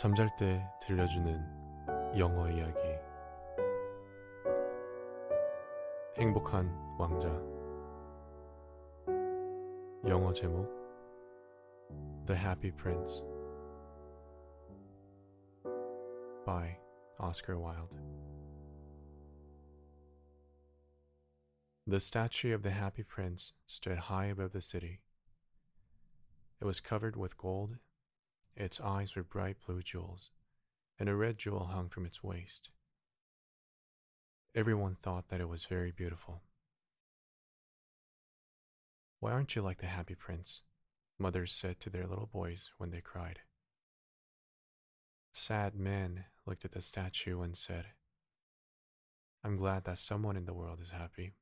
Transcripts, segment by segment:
잠잘 때 들려주는 영어 이야기 행복한 왕자 영어 제목 The Happy Prince by Oscar Wilde The statue of the Happy Prince stood high above the city. It was covered with gold its eyes were bright blue jewels, and a red jewel hung from its waist. Everyone thought that it was very beautiful. Why aren't you like the happy prince? Mothers said to their little boys when they cried. Sad men looked at the statue and said, I'm glad that someone in the world is happy.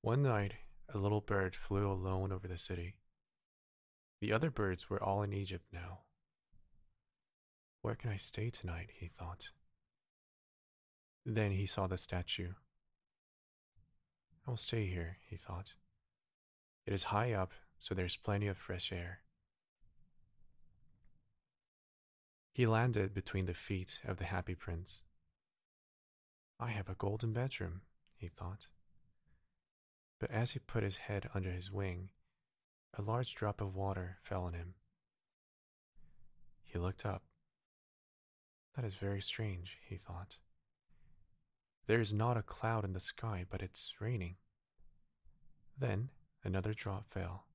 One night, a little bird flew alone over the city. The other birds were all in Egypt now. Where can I stay tonight? he thought. Then he saw the statue. I will stay here, he thought. It is high up, so there's plenty of fresh air. He landed between the feet of the happy prince. I have a golden bedroom, he thought. But as he put his head under his wing, a large drop of water fell on him. He looked up. That is very strange, he thought. There is not a cloud in the sky, but it's raining. Then another drop fell.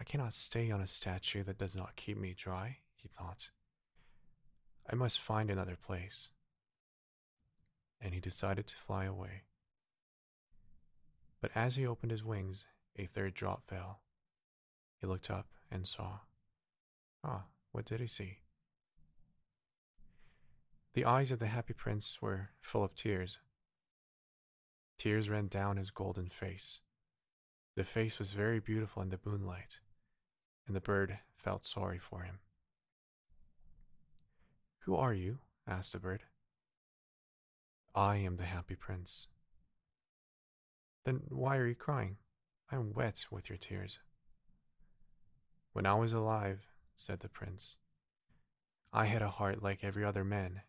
I cannot stay on a statue that does not keep me dry, he thought. I must find another place. And he decided to fly away. But as he opened his wings, a third drop fell. He looked up and saw. Ah, what did he see? The eyes of the happy prince were full of tears. Tears ran down his golden face. The face was very beautiful in the moonlight, and the bird felt sorry for him. Who are you? asked the bird. I am the happy prince. Then why are you crying? I'm wet with your tears. When I was alive, said the prince, I had a heart like every other man,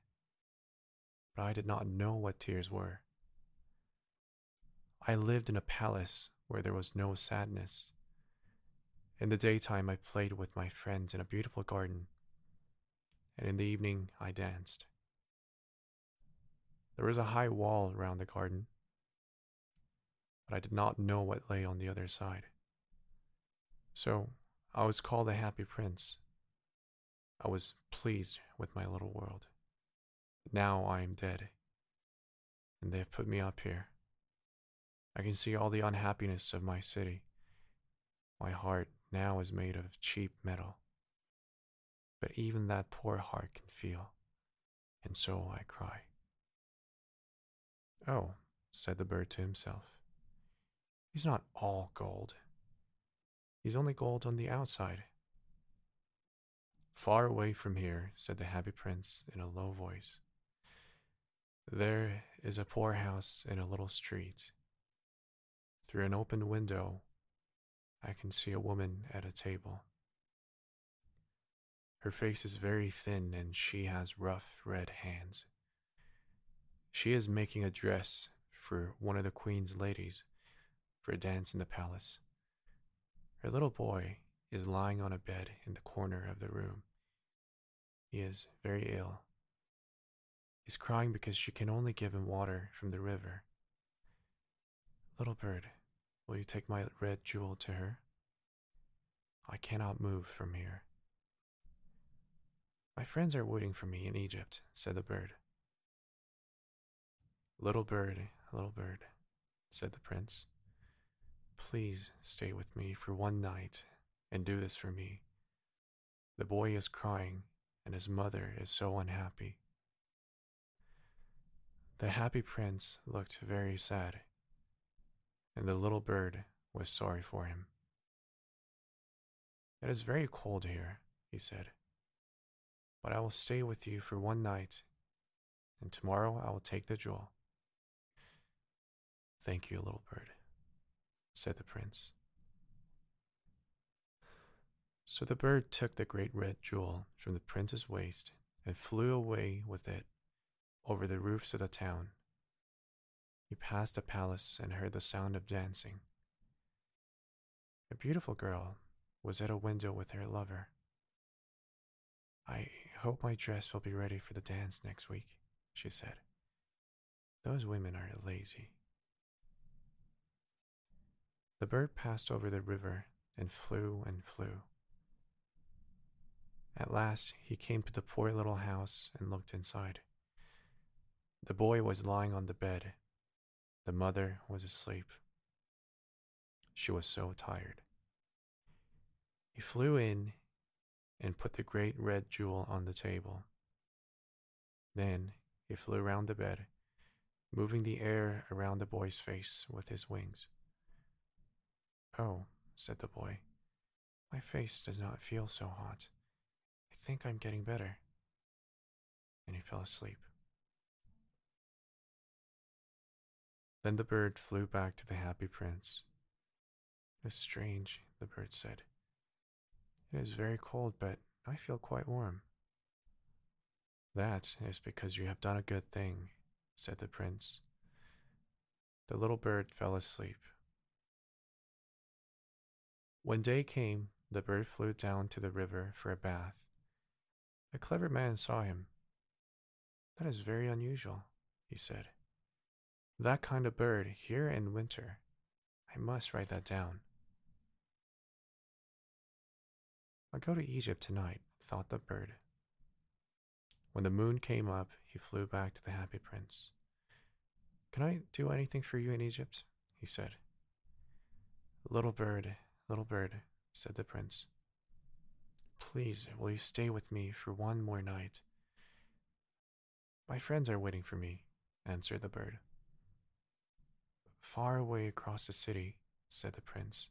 but I did not know what tears were. I lived in a palace where there was no sadness. In the daytime, I played with my friends in a beautiful garden, and in the evening, I danced. There was a high wall around the garden, but I did not know what lay on the other side. So I was called a happy prince. I was pleased with my little world. Now I am dead, and they have put me up here. I can see all the unhappiness of my city. My heart now is made of cheap metal. But even that poor heart can feel, and so I cry. Oh, said the bird to himself. He's not all gold. He's only gold on the outside. Far away from here, said the happy prince in a low voice. There is a poor house in a little street. Through an open window, I can see a woman at a table. Her face is very thin and she has rough red hands. She is making a dress for one of the queen's ladies for a dance in the palace. Her little boy is lying on a bed in the corner of the room. He is very ill. Is crying because she can only give him water from the river. Little bird, will you take my red jewel to her? I cannot move from here. My friends are waiting for me in Egypt, said the bird. Little bird, little bird, said the prince. Please stay with me for one night and do this for me. The boy is crying, and his mother is so unhappy. The happy prince looked very sad, and the little bird was sorry for him. It is very cold here, he said, but I will stay with you for one night, and tomorrow I will take the jewel. Thank you, little bird said the prince. So the bird took the great red jewel from the prince's waist and flew away with it over the roofs of the town. He passed the palace and heard the sound of dancing. A beautiful girl was at a window with her lover. I hope my dress will be ready for the dance next week, she said. Those women are lazy. The bird passed over the river and flew and flew. At last he came to the poor little house and looked inside. The boy was lying on the bed. The mother was asleep. She was so tired. He flew in and put the great red jewel on the table. Then he flew round the bed, moving the air around the boy's face with his wings. Oh, said the boy, my face does not feel so hot. I think I'm getting better. And he fell asleep. Then the bird flew back to the happy prince. It is strange, the bird said. It is very cold, but I feel quite warm. That is because you have done a good thing, said the prince. The little bird fell asleep. When day came, the bird flew down to the river for a bath. A clever man saw him. That is very unusual, he said. That kind of bird here in winter. I must write that down. I'll go to Egypt tonight, thought the bird. When the moon came up, he flew back to the happy prince. Can I do anything for you in Egypt? he said. Little bird, little bird, said the prince. Please, will you stay with me for one more night? My friends are waiting for me, answered the bird. Far away across the city, said the prince,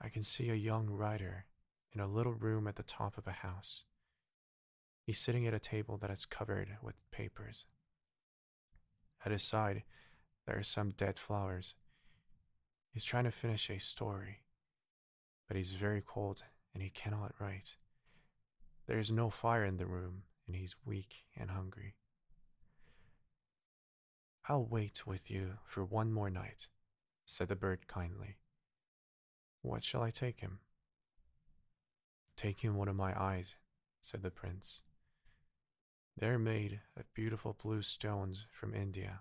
I can see a young rider in a little room at the top of a house. He's sitting at a table that is covered with papers. At his side, there are some dead flowers. He's trying to finish a story, but he's very cold and he cannot write. There is no fire in the room, and he's weak and hungry. I'll wait with you for one more night, said the bird kindly. What shall I take him? Take him one of my eyes, said the prince. They're made of beautiful blue stones from India.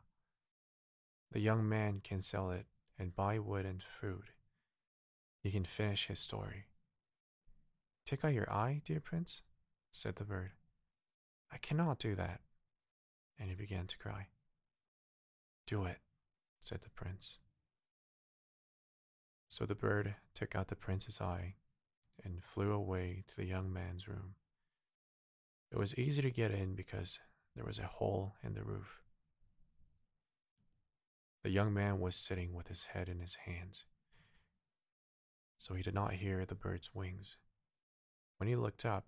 The young man can sell it and buy wood and food. He can finish his story. Take out your eye, dear prince, said the bird. I cannot do that. And he began to cry. Do it, said the prince. So the bird took out the prince's eye and flew away to the young man's room. It was easy to get in because there was a hole in the roof. The young man was sitting with his head in his hands, so he did not hear the bird's wings. When he looked up,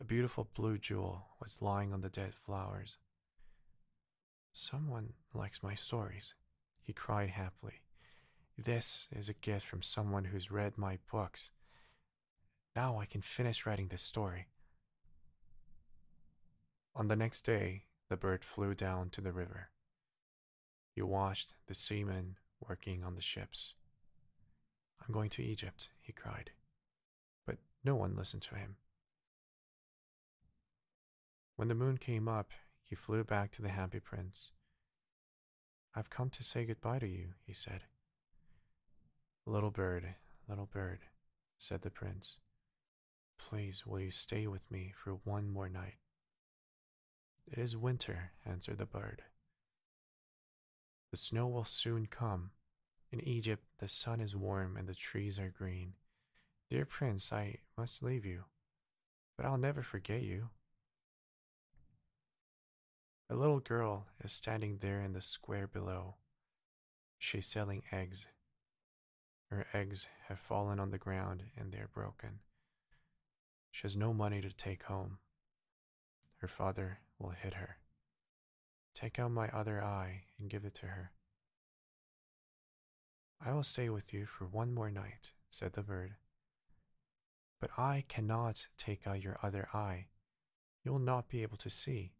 a beautiful blue jewel was lying on the dead flowers. Someone likes my stories, he cried happily. This is a gift from someone who's read my books. Now I can finish writing this story. On the next day, the bird flew down to the river. He watched the seamen working on the ships. I'm going to Egypt, he cried. But no one listened to him. When the moon came up, he flew back to the happy prince. I've come to say goodbye to you, he said. Little bird, little bird, said the prince. Please, will you stay with me for one more night? It is winter, answered the bird. The snow will soon come. In Egypt, the sun is warm and the trees are green. Dear prince, I must leave you, but I'll never forget you. A little girl is standing there in the square below. She's selling eggs. Her eggs have fallen on the ground and they're broken. She has no money to take home. Her father will hit her. Take out my other eye and give it to her. I will stay with you for one more night, said the bird. But I cannot take out your other eye. You will not be able to see.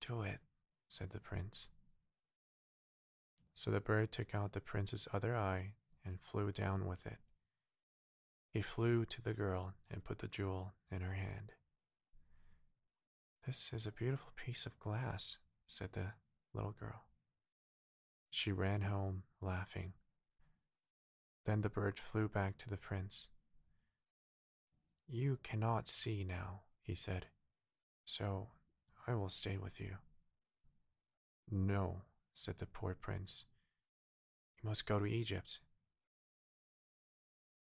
Do it, said the prince. So the bird took out the prince's other eye and flew down with it. He flew to the girl and put the jewel in her hand. This is a beautiful piece of glass, said the little girl. She ran home, laughing. Then the bird flew back to the prince. You cannot see now, he said, so I will stay with you. No, said the poor prince. You must go to Egypt.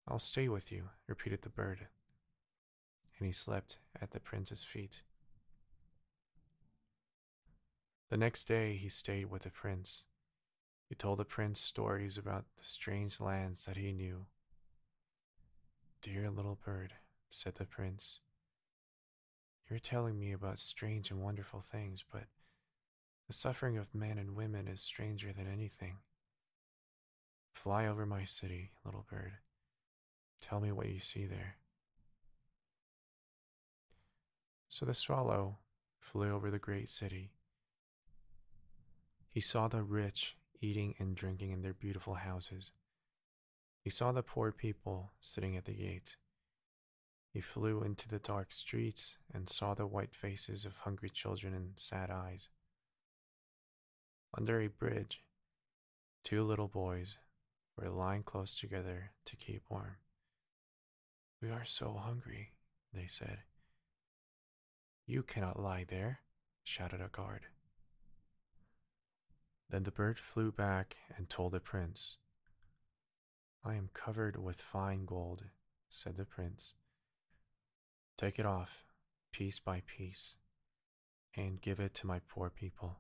I'll stay with you, repeated the bird, and he slept at the prince's feet. The next day he stayed with the prince. He told the prince stories about the strange lands that he knew. Dear little bird, said the prince, you're telling me about strange and wonderful things, but the suffering of men and women is stranger than anything. Fly over my city, little bird. Tell me what you see there. So the swallow flew over the great city. He saw the rich eating and drinking in their beautiful houses. He saw the poor people sitting at the gate. He flew into the dark streets and saw the white faces of hungry children and sad eyes. Under a bridge, two little boys were lying close together to keep warm. We are so hungry, they said. You cannot lie there, shouted a guard. Then the bird flew back and told the prince. I am covered with fine gold, said the prince. Take it off, piece by piece, and give it to my poor people.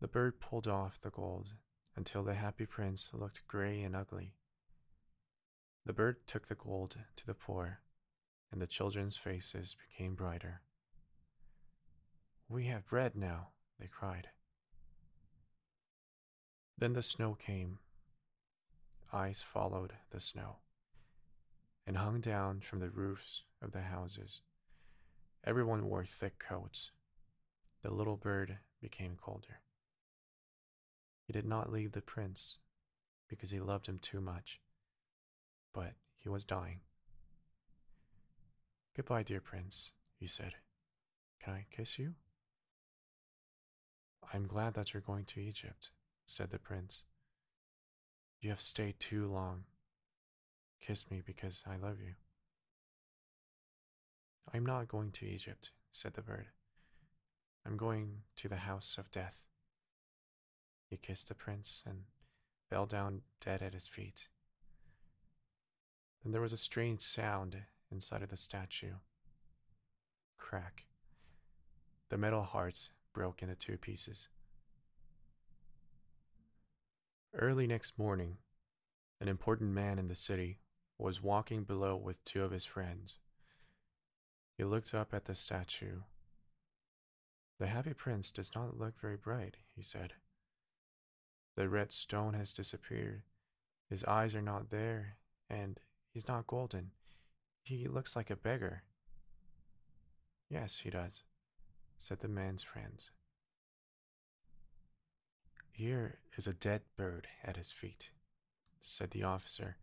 The bird pulled off the gold until the happy prince looked gray and ugly. The bird took the gold to the poor, and the children's faces became brighter. We have bread now, they cried. Then the snow came. Ice followed the snow and hung down from the roofs of the houses. Everyone wore thick coats. The little bird became colder. He did not leave the prince because he loved him too much, but he was dying. Goodbye, dear prince, he said. Can I kiss you? I'm glad that you're going to Egypt, said the prince. You have stayed too long. Kiss me because I love you. I'm not going to Egypt, said the bird. I'm going to the house of death. He kissed the prince and fell down dead at his feet. Then there was a strange sound inside of the statue. Crack. The metal hearts broke into two pieces. Early next morning, an important man in the city was walking below with two of his friends. He looked up at the statue. The happy prince does not look very bright, he said. The red stone has disappeared. His eyes are not there, and he's not golden. He looks like a beggar. Yes, he does, said the man's friends. Here is a dead bird at his feet, said the officer.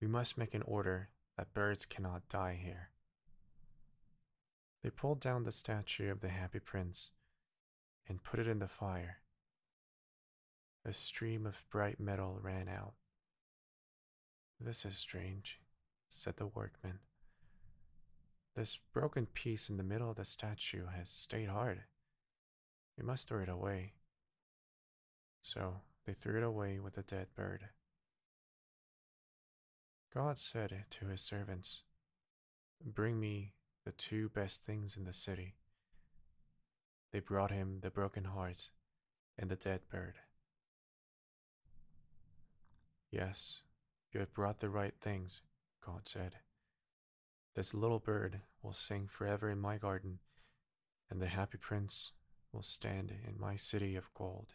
We must make an order that birds cannot die here. They pulled down the statue of the happy prince and put it in the fire. A stream of bright metal ran out. This is strange, said the workman. This broken piece in the middle of the statue has stayed hard. We must throw it away. So they threw it away with the dead bird. God said to his servants, Bring me the two best things in the city. They brought him the broken heart and the dead bird. Yes, you have brought the right things, God said. This little bird will sing forever in my garden, and the happy prince will stand in my city of gold.